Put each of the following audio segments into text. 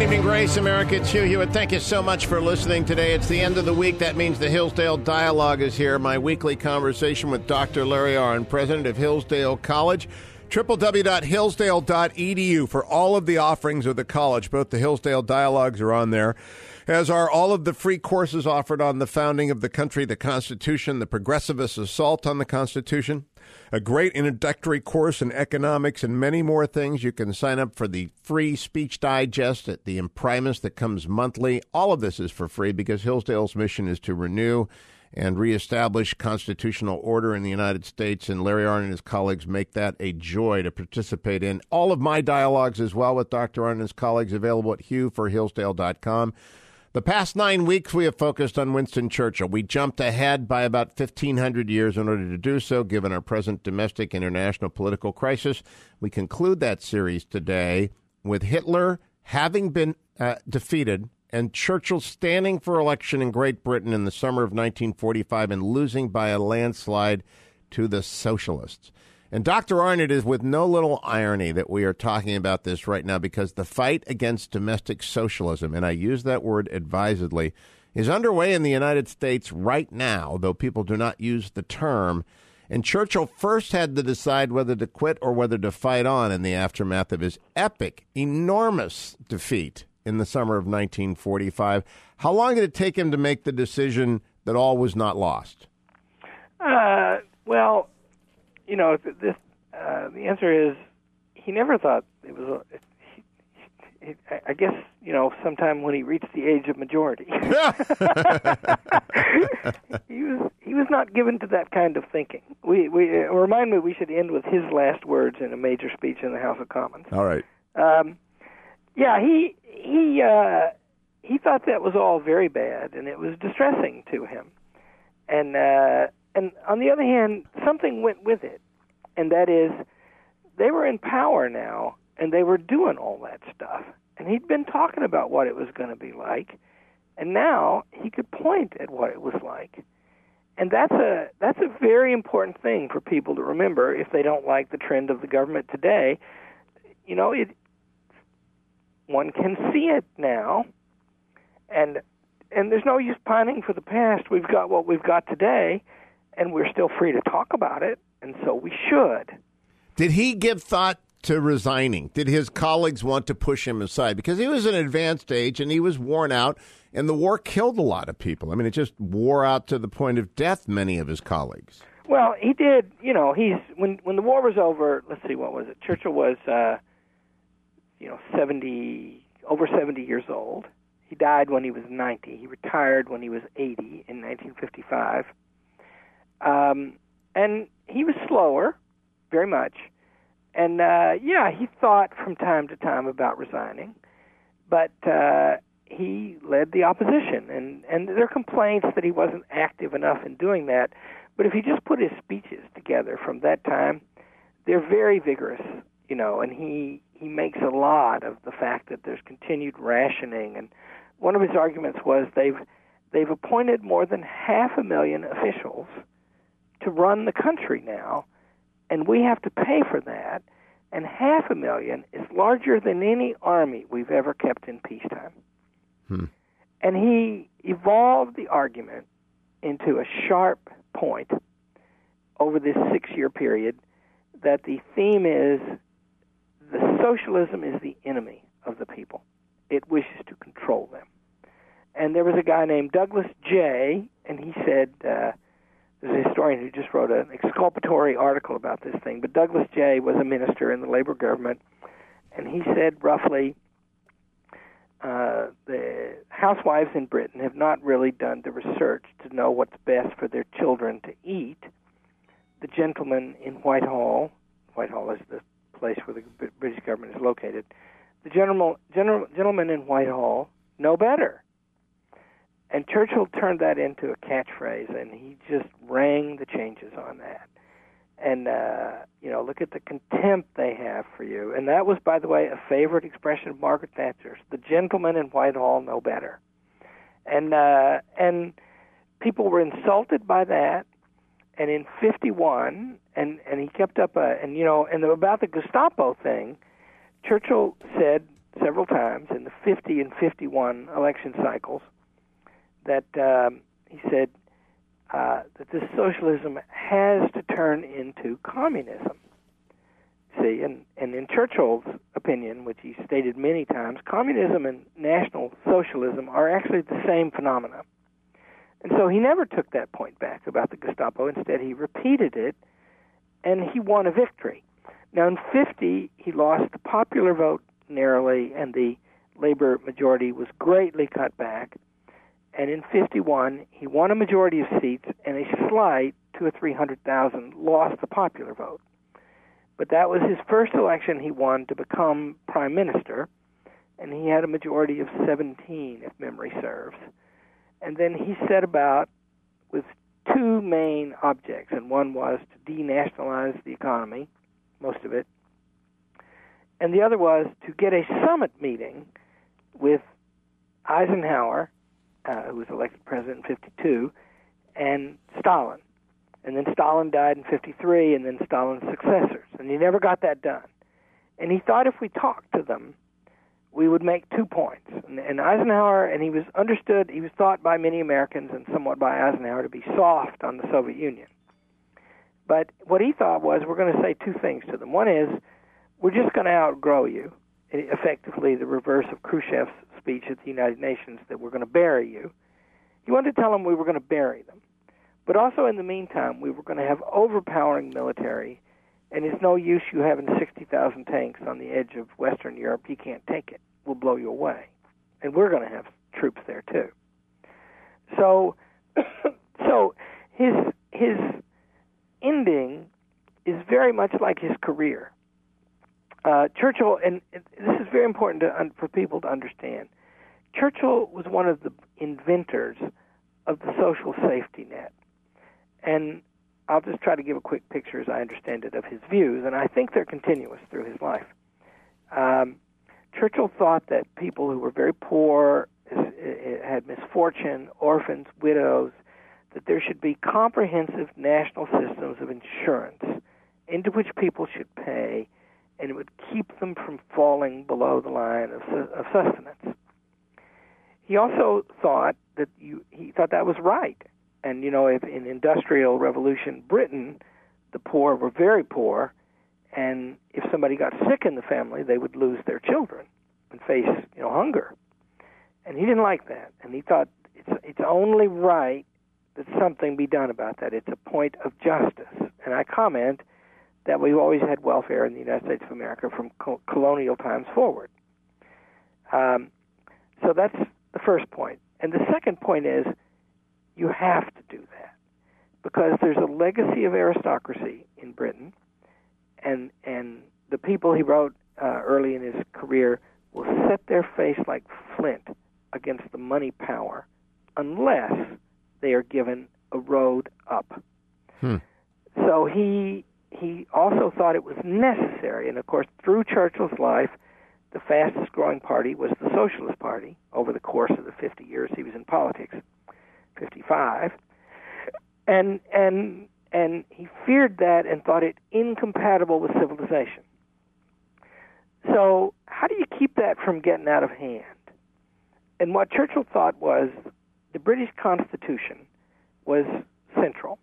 Good evening, Grace America. It's Hugh Hewitt. Thank you so much for listening today. It's the end of the week. That means the Hillsdale Dialogue is here. My weekly conversation with Dr. Larry Arnn, president of Hillsdale College. www.hillsdale.edu for all of the offerings of the college. Both the Hillsdale Dialogues are on there, as are all of the free courses offered on the founding of the country, the Constitution, the progressivist assault on the Constitution, a great introductory course in economics, and many more things. You can sign up for the free speech digest at the Imprimis that comes monthly. All of this is for free because Hillsdale's mission is to renew and reestablish constitutional order in the United States. And Larry Arnn and his colleagues make that a joy to participate in. All of my dialogues as well with Dr. Arnn and his colleagues available at hughforhillsdale.com. The past nine weeks, we have focused on Winston Churchill. We jumped ahead by about 1,500 years in order to do so, given our present domestic international political crisis. We conclude that series today with Hitler having been uh, defeated and Churchill standing for election in Great Britain in the summer of 1945 and losing by a landslide to the socialists. And Dr. Arnn, it is with no little irony that we are talking about this right now because the fight against domestic socialism, and I use that word advisedly, is underway in the United States right now, though people do not use the term. And Churchill first had to decide whether to quit or whether to fight on in the aftermath of his epic, enormous defeat in the summer of 1945. How long did it take him to make the decision that all was not lost? Uh, well, you know, this uh, the answer is he never thought it was. A, it, I guess you know, sometime when he reached the age of majority, he was he was not given to that kind of thinking. We we uh, remind me we should end with his last words in a major speech in the House of Commons. All right. Um, yeah, he he uh, he thought that was all very bad, and it was distressing to him. And uh, and on the other hand, something went with it, and that is they were in power now, and they were doing all that stuff. And he'd been talking about what it was going to be like, and now he could point at what it was like. And that's a that's a very important thing for people to remember if they don't like the trend of the government today. You know, it one can see it now, and and there's no use pining for the past. We've got what we've got today, and we're still free to talk about it, and so we should. Did he give thought to resigning? Did his colleagues want to push him aside because he was an advanced age and he was worn out, and the war killed a lot of people. I mean, it just wore out to the point of death many of his colleagues. Well, he did. You know, he's when when the war was over. Let's see, what was it? Churchill was. Uh, you know, 70, over 70 years old. He died when he was 90. He retired when he was 80 in 1955. Um, and he was slower, very much. And uh, yeah, he thought from time to time about resigning, but uh, he led the opposition. And, and there are complaints that he wasn't active enough in doing that. But if you just put his speeches together from that time, they're very vigorous, you know, and he he makes a lot of the fact that there's continued rationing and one of his arguments was they've they've appointed more than half a million officials to run the country now and we have to pay for that and half a million is larger than any army we've ever kept in peacetime hmm. and he evolved the argument into a sharp point over this six year period that the theme is the socialism is the enemy of the people. It wishes to control them. And there was a guy named Douglas Jay, and he said, uh, there's a historian who just wrote an exculpatory article about this thing, but Douglas Jay was a minister in the labor government, and he said roughly, uh, the housewives in Britain have not really done the research to know what's best for their children to eat. The gentleman in Whitehall, Whitehall is the place where the British government is located, the general, general, gentlemen in Whitehall know better. And Churchill turned that into a catchphrase, and he just rang the changes on that. And uh, you know, look at the contempt they have for you. And that was, by the way, a favorite expression of Margaret Thatcher's. The gentlemen in Whitehall know better. And uh, and people were insulted by that and in 51 and and he kept up a and you know and about the Gestapo thing Churchill said several times in the 50 and 51 election cycles that um, he said uh, that this socialism has to turn into communism. See, and, and in Churchill's opinion, which he stated many times, communism and national socialism are actually the same phenomena. And so he never took that point back about the Gestapo. Instead, he repeated it, and he won a victory. Now, in 50, he lost the popular vote narrowly, and the labor majority was greatly cut back. And in 51, he won a majority of seats and a slight, two or three hundred thousand, lost the popular vote. But that was his first election he won to become prime minister, and he had a majority of 17, if memory serves. And then he set about with two main objects, and one was to denationalize the economy, most of it, and the other was to get a summit meeting with Eisenhower, uh, who was elected president in 52, and Stalin. And then Stalin died in 53, and then Stalin's successors. And he never got that done. And he thought if we talked to them, we would make two points. And, and Eisenhower, and he was understood, he was thought by many Americans and somewhat by Eisenhower to be soft on the Soviet Union. But what he thought was we're going to say two things to them. One is we're just going to outgrow you, effectively the reverse of Khrushchev's speech at the United Nations that we're going to bury you. He wanted to tell them we were going to bury them. But also in the meantime, we were going to have overpowering military, and it's no use you having 60,000 tanks on the edge of Western Europe. You can't take it. We'll blow you away. And we're going to have troops there too. So, so his his ending is very much like his career. Uh, Churchill, and this is very important to, for people to understand. Churchill was one of the inventors of the social safety net. And I'll just try to give a quick picture, as I understand it, of his views, and I think they're continuous through his life. Um, Churchill thought that people who were very poor, had misfortune, orphans, widows, that there should be comprehensive national systems of insurance into which people should pay and it would keep them from falling below the line of, of sustenance. He also thought that you, he thought that was right. And you know, if in industrial revolution Britain, the poor were very poor, and if somebody got sick in the family, they would lose their children and face you know hunger. And he didn't like that, and he thought it's it's only right that something be done about that. It's a point of justice. And I comment that we've always had welfare in the United States of America from co- colonial times forward. Um, so that's the first point. And the second point is you have to do that because there's a legacy of aristocracy in Britain, and and the people he wrote uh, early in his career will set their face like flint against the money power unless they are given a road up. Hmm. So he he also thought it was necessary, and of course, through Churchill's life, the fastest growing party was the Socialist Party over the course of the 50 years he was in politics, 55. And and and he feared that and thought it incompatible with civilization. So, how do you keep that from getting out of hand? And what Churchill thought was the British Constitution was central.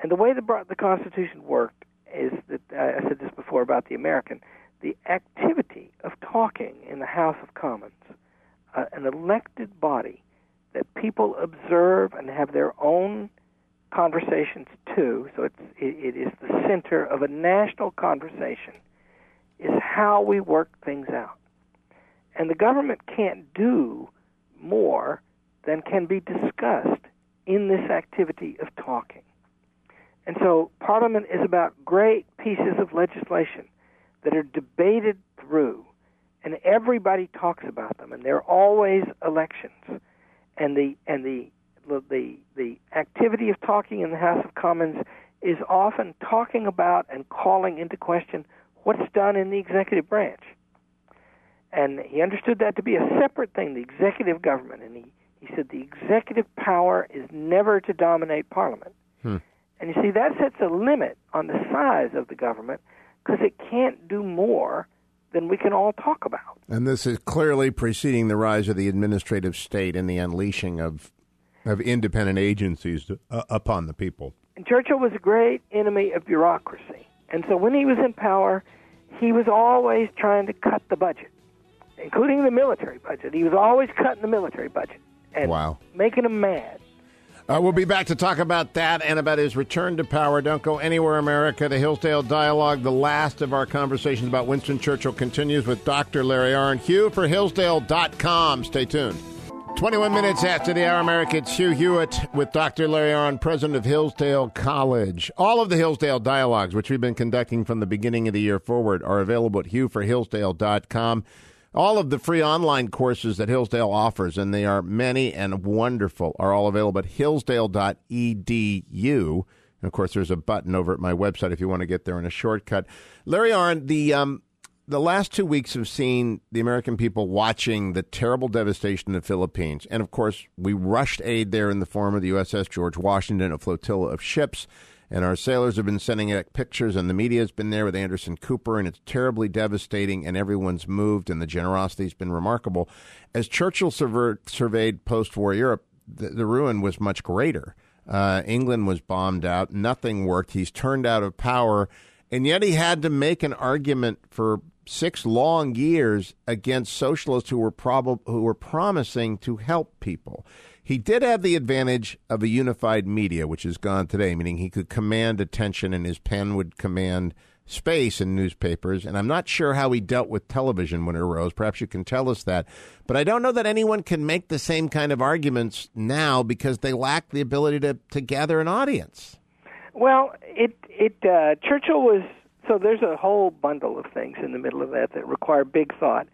And the way the, the Constitution worked is that uh, I said this before about the American, the activity of talking in the House of Commons, uh, an elected body that people observe and have their own conversations too. So it's it, it is the center of a national conversation. Is how we work things out, and the government can't do more than can be discussed in this activity of talking. And so Parliament is about great pieces of legislation that are debated through, and everybody talks about them, and there are always elections, and the and the the the activity of talking in the House of Commons is often talking about and calling into question what's done in the executive branch. And he understood that to be a separate thing, the executive government, and he, he said the executive power is never to dominate Parliament. Hmm. And you see, that sets a limit on the size of the government because it can't do more than we can all talk about. And this is clearly preceding the rise of the administrative state and the unleashing of of independent agencies to, uh, upon the people. And Churchill was a great enemy of bureaucracy. And so when he was in power, he was always trying to cut the budget, including the military budget. He was always cutting the military budget and wow. making them mad. Uh, we'll be back to talk about that and about his return to power. Don't go anywhere, America. The Hillsdale Dialogue, the last of our conversations about Winston Churchill, continues with Dr. Larry Arnn. Hugh for Hillsdale.com. Stay tuned. 21 minutes after the hour, America, it's Hugh Hewitt with Dr. Larry Arnn, president of Hillsdale College. All of the Hillsdale Dialogues, which we've been conducting from the beginning of the year forward, are available at hughforhillsdale.com all of the free online courses that Hillsdale offers, and they are many and wonderful, are all available at hillsdale.edu. And of course, there's a button over at my website if you want to get there in a shortcut. Larry Arnn, the um, the last two weeks have seen the American people watching the terrible devastation in the Philippines, and of course, we rushed aid there in the form of the USS George Washington, a flotilla of ships. And our sailors have been sending out pictures, and the media has been there with Anderson Cooper, and it's terribly devastating, and everyone's moved, and the generosity has been remarkable. As Churchill surveyed post war Europe, the, the, ruin was much greater. Uh, England was bombed out, nothing worked. He's turned out of power, and yet he had to make an argument for six long years against socialists who were prob- who were promising to help people. He did have the advantage of a unified media, which is gone today, meaning he could command attention and his pen would command space in newspapers. And I'm not sure how he dealt with television when it arose. Perhaps you can tell us that. But I don't know that anyone can make the same kind of arguments now because they lack the ability to, to gather an audience. Well, it it uh, Churchill was so there's a whole bundle of things in the middle of that that require big thought.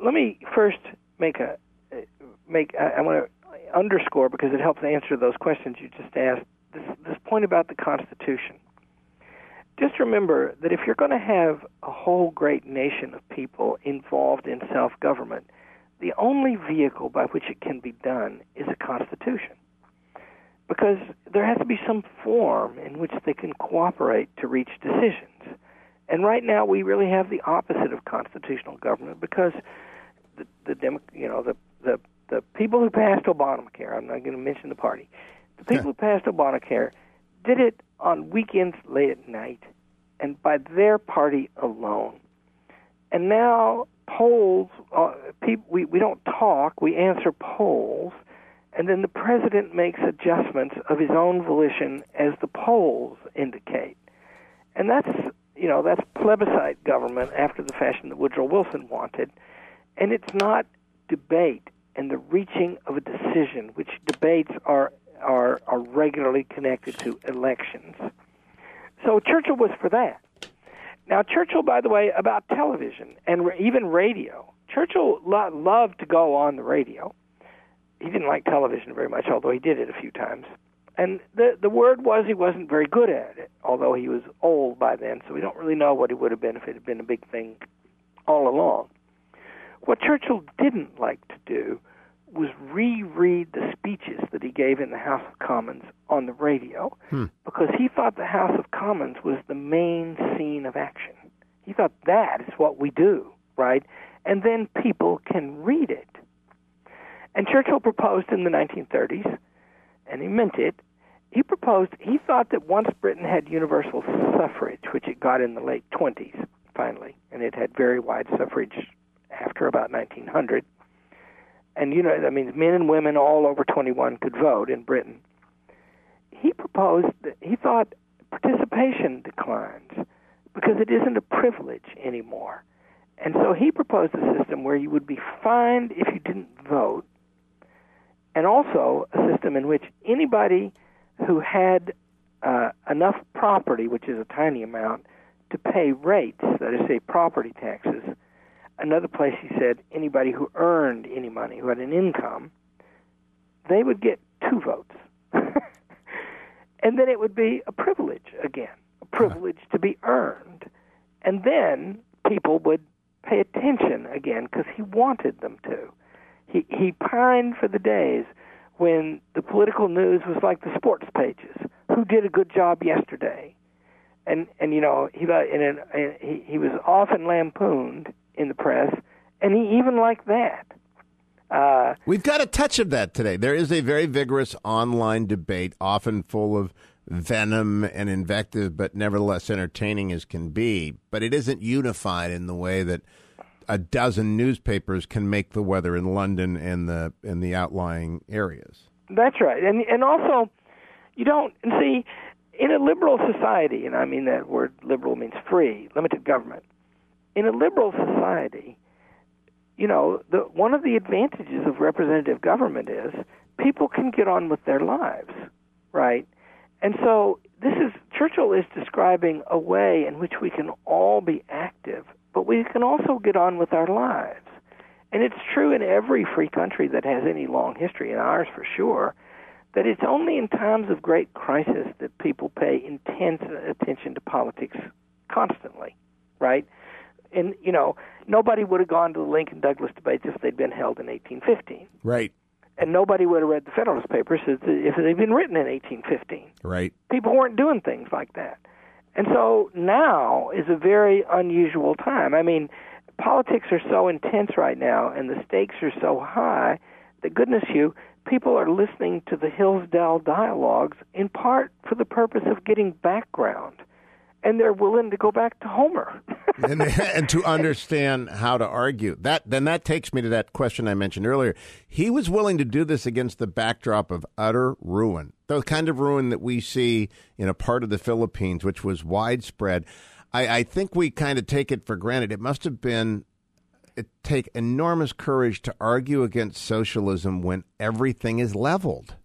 Let me first make a make I, I want to underscore because it helps answer those questions you just asked. This this point about the Constitution. Just remember that if you're going to have a whole great nation of people involved in self government, the only vehicle by which it can be done is a constitution. Because there has to be some form in which they can cooperate to reach decisions. And right now we really have the opposite of constitutional government because the, the you know the the the people who passed Obamacare, I'm not going to mention the party, the people who passed Obamacare did it on weekends late at night and by their party alone. And now polls, uh, people, we, we don't talk, we answer polls, and then the president makes adjustments of his own volition as the polls indicate. And that's, you know, that's plebiscite government after the fashion that Woodrow Wilson wanted. And it's not debate and the reaching of a decision, which debates are are are regularly connected to elections. So Churchill was for that. Now Churchill, by the way, about television and even radio. Churchill lo- loved to go on the radio. He didn't like television very much, although he did it a few times. And the the word was he wasn't very good at it, although he was old by then, so we don't really know what he would have been if it had been a big thing all along. What Churchill didn't like to do was reread the speeches that he gave in the House of Commons on the radio hmm. because he thought the House of Commons was the main scene of action. He thought that is what we do, right? And then people can read it. And Churchill proposed in the 1930s, and he meant it. He proposed, he thought that once Britain had universal suffrage, which it got in the late 20s, finally, and it had very wide suffrage after about 1900. And you know, that means men and women all over 21 could vote in Britain. He proposed that he thought participation declines because it isn't a privilege anymore. And so he proposed a system where you would be fined if you didn't vote, and also a system in which anybody who had uh, enough property, which is a tiny amount, to pay rates, that is, say, property taxes, Another place he said anybody who earned any money, who had an income, they would get two votes. and then it would be a privilege again, a uh-huh. privilege to be earned. And then people would pay attention again because he wanted them to. He he pined for the days when the political news was like the sports pages. Who did a good job yesterday? and and you know he and, and he he was often lampooned in the press, and he even liked that. Uh, We've got a touch of that today. There is a very vigorous online debate, often full of venom and invective, but nevertheless entertaining as can be. But it isn't unified in the way that a dozen newspapers can make the weather in London and the in the outlying areas. That's right, and and also you don't see in a liberal society, and I mean that word liberal means free, limited government. In a liberal society, you know, the one of the advantages of representative government is people can get on with their lives, right? And so this is Churchill is describing a way in which we can all be active, but we can also get on with our lives. And it's true in every free country that has any long history, and ours for sure, that it's only in times of great crisis that people pay intense attention to politics constantly, right? And you know, nobody would have gone to the Lincoln Douglas debates if they'd been held in 1815. Right. And nobody would have read the Federalist Papers if they'd been written in 1815. Right. People weren't doing things like that. And so now is a very unusual time. I mean, politics are so intense right now and the stakes are so high that goodness you people are listening to the Hillsdale dialogues in part for the purpose of getting background and they're willing to go back to Homer and, and, to understand how to argue. That then that takes me to that question I mentioned earlier. He was willing to do this against the backdrop of utter ruin, the kind of ruin that we see in a part of the Philippines, which was widespread. I, I think we kind of take it for granted. It must have been it take enormous courage to argue against socialism when everything is leveled.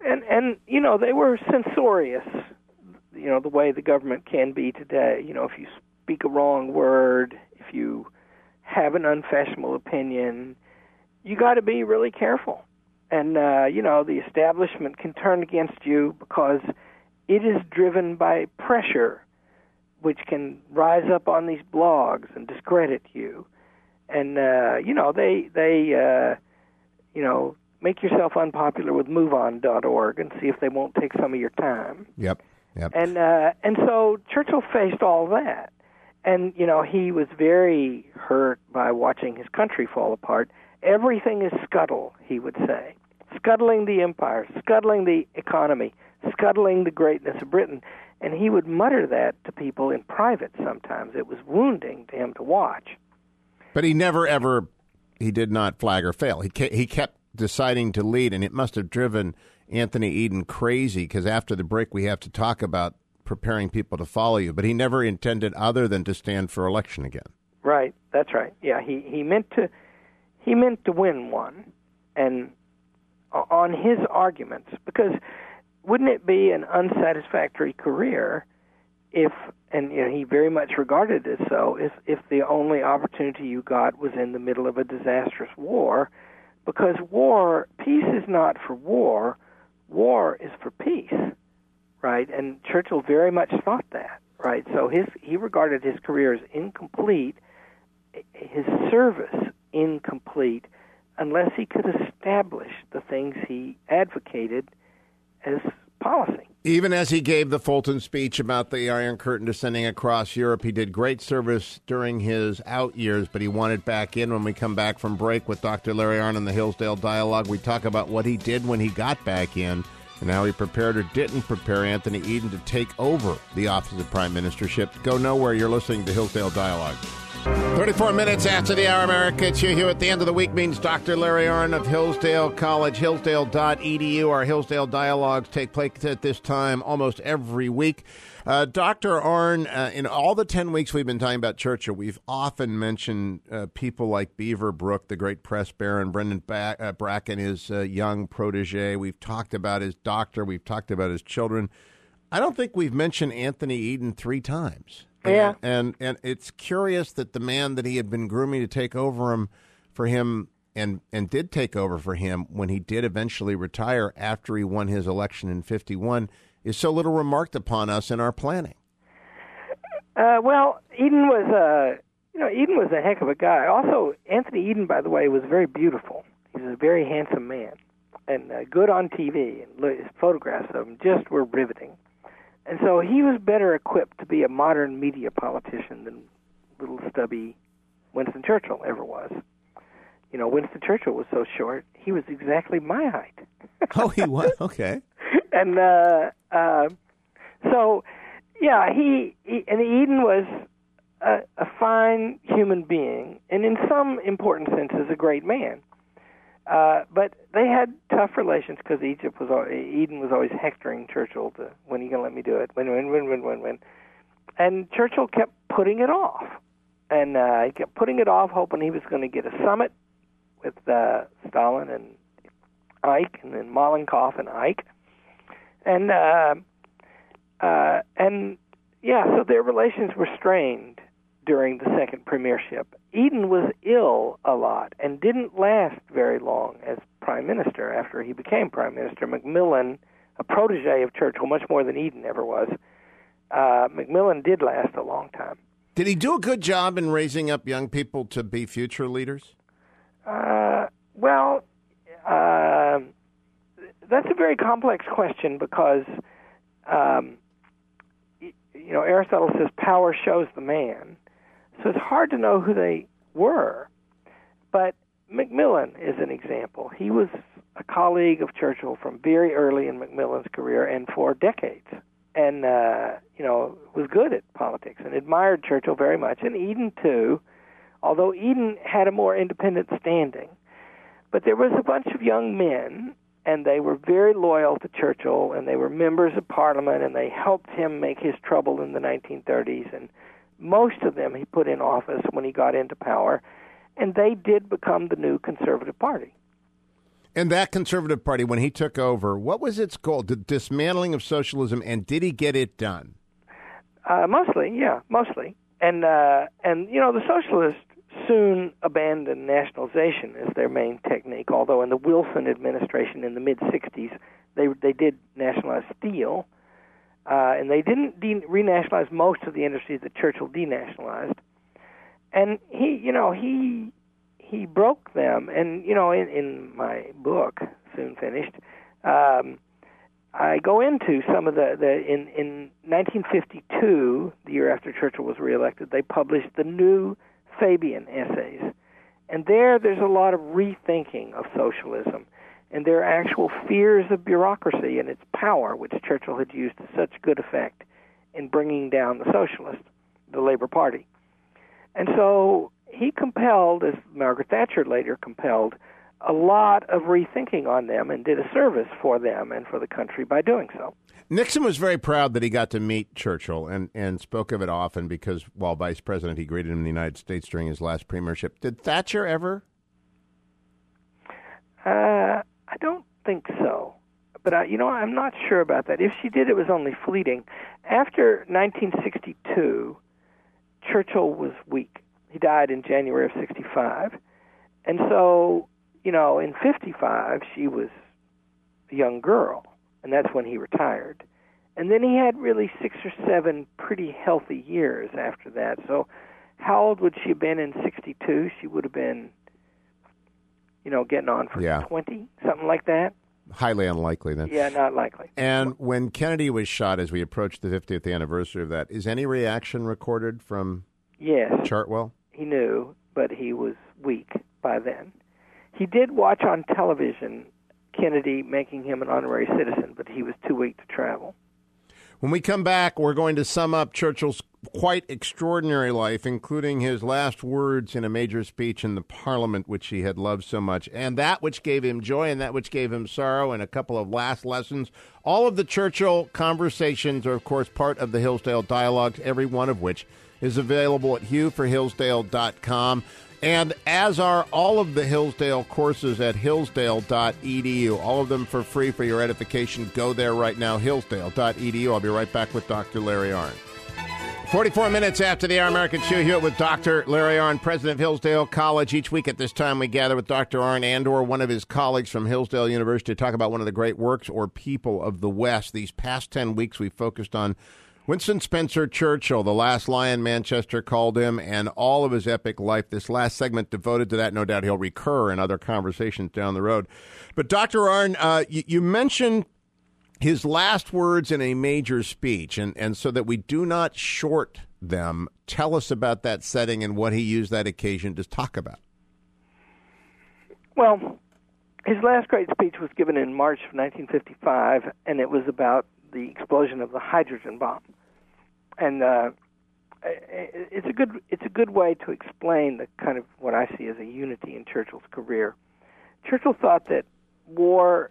And and you know they were censorious. You know the way the government can be today. You know if you speak a wrong word, if you have an unfashionable opinion, you got to be really careful. And uh, you know the establishment can turn against you because it is driven by pressure, which can rise up on these blogs and discredit you and uh, you know they they uh, you know make yourself unpopular with MoveOn.org and see if they won't take some of your time. Yep. Yep. And uh, and so Churchill faced all that, and you know he was very hurt by watching his country fall apart. Everything is scuttle, he would say, scuttling the empire, scuttling the economy, scuttling the greatness of Britain. And he would mutter that to people in private sometimes. It was wounding to him to watch. But he never ever he did not flag or fail. He he kept deciding to lead, and it must have driven Anthony Eden crazy because after the break we have to talk about preparing people to follow you. But he never intended other than to stand for election again. Right. That's right. Yeah. He he meant to he meant to win one, and on his arguments because wouldn't it be an unsatisfactory career if and you know, he very much regarded it so if if the only opportunity you got was in the middle of a disastrous war because war peace is not for war war is for peace right and churchill very much thought that right so his he regarded his career as incomplete his service incomplete unless he could establish the things he advocated as policy. Even as he gave the Fulton speech about the Iron Curtain descending across Europe, he did great service during his out years, but he wanted back in when we come back from break with Dr. Larry Arnn and the Hillsdale Dialogue. We talk about what he did when he got back in and how he prepared or didn't prepare Anthony Eden to take over the office of prime ministership. Go nowhere. You're listening to Hillsdale Dialogue. 34 minutes after the hour, America. It's Hugh here at the end of the week means Dr. Larry Arnn of Hillsdale College, hillsdale.edu. Our Hillsdale dialogues take place at this time almost every week. Uh, Dr. Arnn, uh, in all the 10 weeks we've been talking about Churchill, we've often mentioned uh, people like Beaverbrook, the great press baron, Brendan ba- uh, Bracken, his uh, young protege. We've talked about his doctor. We've talked about his children. I don't think we've mentioned Anthony Eden three times. Yeah. And, and it's curious that the man that he had been grooming to take over him for him and and did take over for him when he did eventually retire after he won his election in 51 is so little remarked upon us in our planning. Uh, well, Eden was a uh, you know Eden was a heck of a guy. Also, Anthony Eden, by the way, was very beautiful. He was a very handsome man and uh, good on TV, and his photographs of him just were riveting and so he was better equipped to be a modern media politician than little stubby Winston Churchill ever was. You know, Winston Churchill was so short; he was exactly my height. oh, he was okay. and uh, uh, so, yeah, he, he and Eden was a, a fine human being, and in some important senses, a great man. Uh, but they had tough relations because Egypt was Eden was always hectoring Churchill to when are you to let me do it? When when when when when when? And Churchill kept putting it off, and uh, he kept putting it off, hoping he was going to get a summit with uh, Stalin and Ike, and then Malenkov and Ike, and uh, uh, and yeah, so their relations were strained during the second premiership. Eden was ill a lot and didn't last very long as prime minister after he became prime minister. Macmillan, a protege of Churchill, much more than Eden ever was, uh, Macmillan did last a long time. Did he do a good job in raising up young people to be future leaders? Uh, well, uh, that's a very complex question because, um, you know, Aristotle says power shows the man. So it's hard to know who they were. But Macmillan is an example. He was a colleague of Churchill from very early in Macmillan's career and for decades. And, uh, you know, was good at politics and admired Churchill very much. And Eden, too, although Eden had a more independent standing. But there was a bunch of young men, and they were very loyal to Churchill, and they were members of Parliament, and they helped him make his trouble in the 1930s. And most of them he put in office when he got into power, and they did become the new Conservative Party. And that Conservative Party, when he took over, what was its goal? The dismantling of socialism, and did he get it done? Uh, mostly, yeah, mostly. And uh, and you know the socialists soon abandoned nationalization as their main technique. Although in the Wilson administration in the mid '60s, they they did nationalize steel, uh, and they didn't de- renationalize most of the industries that Churchill denationalized. And he, you know, he he broke them. And you know, in, in my book, soon finished, um, I go into some of the, the in in 1952, the year after Churchill was reelected, they published the new Fabian essays, and there there's a lot of rethinking of socialism and their actual fears of bureaucracy and its power, which Churchill had used to such good effect in bringing down the socialists, the Labor Party. And so he compelled, as Margaret Thatcher later compelled, a lot of rethinking on them and did a service for them and for the country by doing so. Nixon was very proud that he got to meet Churchill and, and spoke of it often because while vice president, he greeted him in the United States during his last premiership. Did Thatcher ever? Uh, I don't think so. But I, you know, I'm not sure about that. If she did, it was only fleeting. After 1962, Churchill was weak. He died in January of 65. And so, you know, in 55, she was a young girl, and that's when he retired. And then he had really six or seven pretty healthy years after that. So, how old would she have been in 62? She would have been you know, getting on for yeah. 20, something like that. Highly unlikely then. Yeah, not likely. And when Kennedy was shot, as we approached the 50th anniversary of that, is any reaction recorded from yes. Chartwell? He knew, but he was weak by then. He did watch on television Kennedy making him an honorary citizen, but he was too weak to travel. When we come back, we're going to sum up Churchill's quite extraordinary life, including his last words in a major speech in the Parliament, which he had loved so much, and that which gave him joy and that which gave him sorrow, and a couple of last lessons. All of the Churchill conversations are, of course, part of the Hillsdale Dialogues, every one of which is available at hughforhillsdale.com. And as are all of the Hillsdale courses at hillsdale.edu, all of them for free for your edification. Go there right now, hillsdale.edu. I'll be right back with Dr. Larry Arnn. 44 minutes after the Our American Show here with Dr. Larry Arnn, president of Hillsdale College. Each week at this time, we gather with Dr. Arnn and or one of his colleagues from Hillsdale University to talk about one of the great works or people of the West. These past 10 weeks, we focused on Winston Spencer Churchill, the last lion Manchester called him, and all of his epic life. This last segment devoted to that. No doubt he'll recur in other conversations down the road. But Dr. Arnn, uh, you, you mentioned his last words in a major speech, and, and so that we do not short them, tell us about that setting and what he used that occasion to talk about. Well, his last great speech was given in March of 1955, and it was about the explosion of the hydrogen bomb. And uh, it's a good it's a good way to explain the kind of what I see as a unity in Churchill's career. Churchill thought that war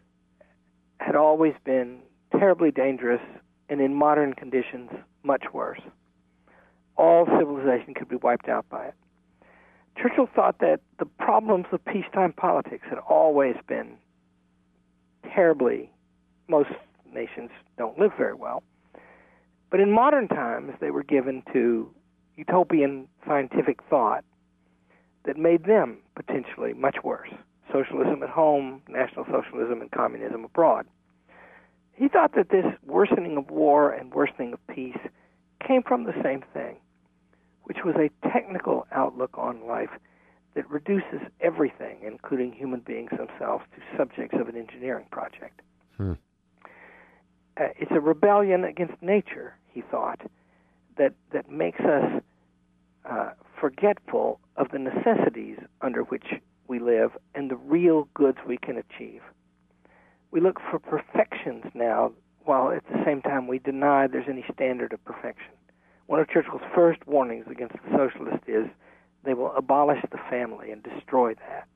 had always been terribly dangerous and in modern conditions much worse. All civilization could be wiped out by it. Churchill thought that the problems of peacetime politics had always been terribly most nations don't live very well. But in modern times they were given to utopian scientific thought that made them potentially much worse socialism at home, National Socialism, and communism abroad. He thought that this worsening of war and worsening of peace came from the same thing, which was a technical outlook on life that reduces everything, including human beings themselves, to subjects of an engineering project. Hmm. Uh, it's a rebellion against nature, he thought, that that makes us uh, forgetful of the necessities under which we live and the real goods we can achieve. We look for perfections now, while at the same time we deny there's any standard of perfection. One of Churchill's first warnings against the socialists is they will abolish the family and destroy that.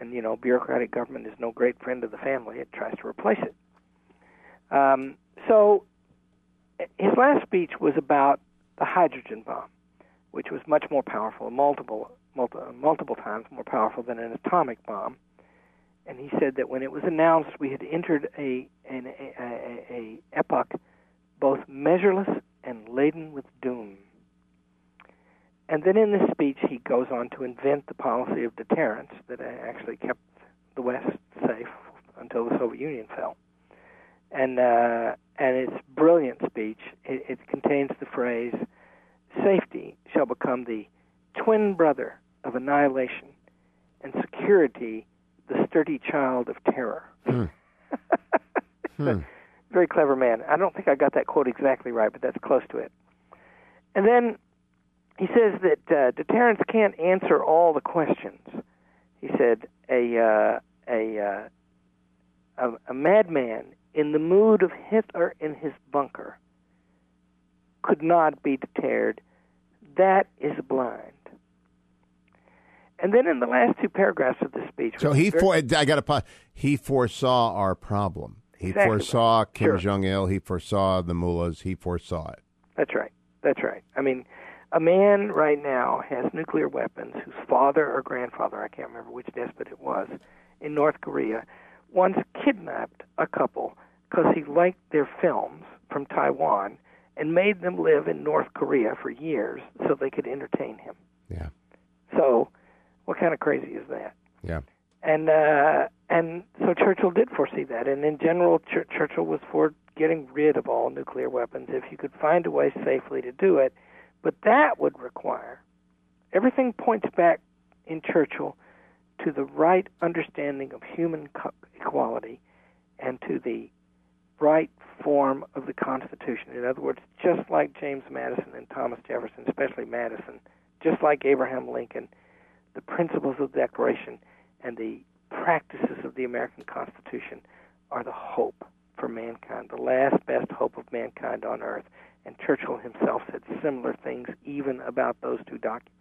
And, you know, bureaucratic government is no great friend of the family. It tries to replace it. Um, so his last speech was about the hydrogen bomb, which was much more powerful, multiple multiple, multiple times more powerful than an atomic bomb. And he said that when it was announced, we had entered a an, a, a, a epoch both measureless and laden with doom. And then in this speech, he goes on to invent the policy of deterrence that actually kept the West safe until the Soviet Union fell. And uh, and its brilliant speech, it, it contains the phrase, "Safety shall become the twin brother of annihilation, and security the sturdy child of terror. Hmm. hmm. Very clever man. I don't think I got that quote exactly right, but that's close to it. And then he says that uh, deterrence can't answer all the questions. He said a uh, a, uh, a a madman in the mood of Hitler in his bunker could not be deterred. That is blind. And then in the last two paragraphs of the speech, so he for, I got to. He foresaw our problem. He exactly foresaw. Kim sure. Jong Il. He foresaw the mullahs. He foresaw it. That's right. That's right. I mean, a man right now has nuclear weapons whose father or grandfather, I can't remember which despot it was, in North Korea, once kidnapped a couple because he liked their films from Taiwan and made them live in North Korea for years so they could entertain him. Yeah. So what kind of crazy is that? Yeah. And uh, and so Churchill did foresee that, and in general, Ch- Churchill was for getting rid of all nuclear weapons if you could find a way safely to do it. But that would require everything points back in Churchill to the right understanding of human co- equality and to the right form of the Constitution. In other words, just like James Madison and Thomas Jefferson, especially Madison, just like Abraham Lincoln, the principles of the Declaration and the practices of the American Constitution are the hope for mankind, the last best hope of mankind on earth. And Churchill himself said similar things even about those two documents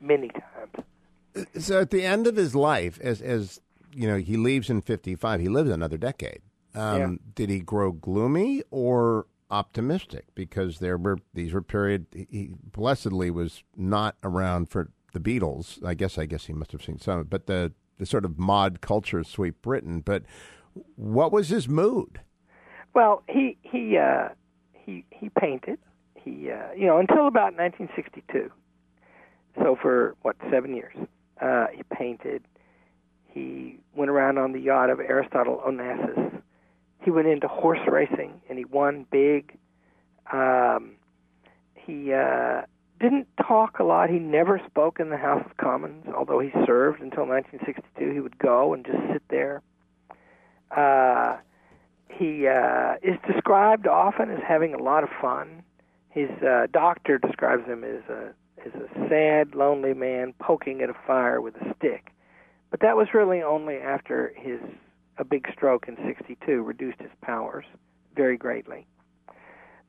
many times. So at the end of his life, as as you know, he leaves in fifty five. He lives another decade. Um, yeah. Did he grow gloomy or optimistic? Because there were these were period. He blessedly was not around for the Beatles. I guess I guess he must have seen some, but the the sort of mod culture sweep Britain. But what was his mood? Well, he he uh, he he painted. He uh, you know until about 1962. So for what seven years, uh, he painted. He went around on the yacht of Aristotle Onassis. He went into horse racing and he won big. Um, he uh, didn't talk a lot. He never spoke in the House of Commons, although he served until 1962. He would go and just sit there. Uh, he uh, is described often as having a lot of fun. His uh, doctor describes him as a as a sad, lonely man poking at a fire with a stick. But that was really only after his a big stroke in 62 reduced his powers very greatly.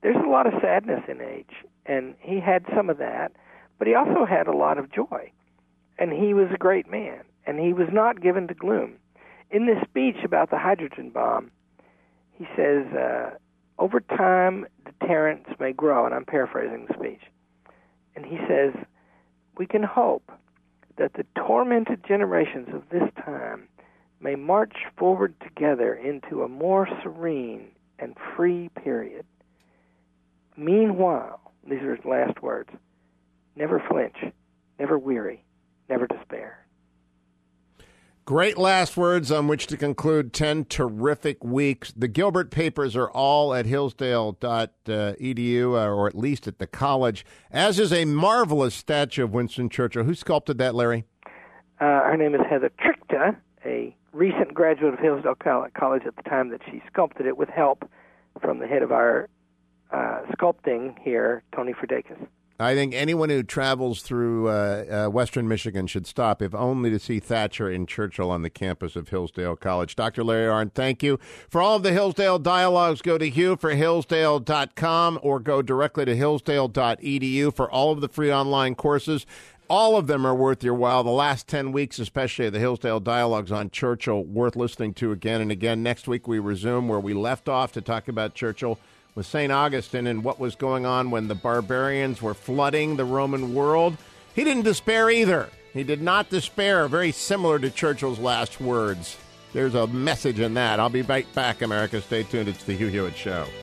There's a lot of sadness in age, and he had some of that, but he also had a lot of joy. And he was a great man, and he was not given to gloom. In this speech about the hydrogen bomb, he says, uh, over time, deterrence may grow, and I'm paraphrasing the speech. And he says, we can hope that the tormented generations of this time may march forward together into a more serene and free period. Meanwhile, these are his last words never flinch, never weary, never despair. Great last words on which to conclude 10 terrific weeks. The Gilbert papers are all at hillsdale.edu, uh, or at least at the college, as is a marvelous statue of Winston Churchill. Who sculpted that, Larry? Uh, her name is Heather Trickta, a recent graduate of Hillsdale College at the time that she sculpted it with help from the head of our uh, sculpting here, Tony Frudakis. I think anyone who travels through uh, uh, Western Michigan should stop, if only to see Thatcher and Churchill on the campus of Hillsdale College. Dr. Larry Arnn, thank you. For all of the Hillsdale dialogues, go to hugh4hillsdale.com or go directly to hillsdale.edu for all of the free online courses. All of them are worth your while. The last 10 weeks, especially the Hillsdale Dialogues on Churchill, worth listening to again and again. Next week, we resume where we left off to talk about Churchill with St. Augustine and what was going on when the barbarians were flooding the Roman world. He didn't despair either. He did not despair, very similar to Churchill's last words. There's a message in that. I'll be right back, America. Stay tuned. It's the Hugh Hewitt Show.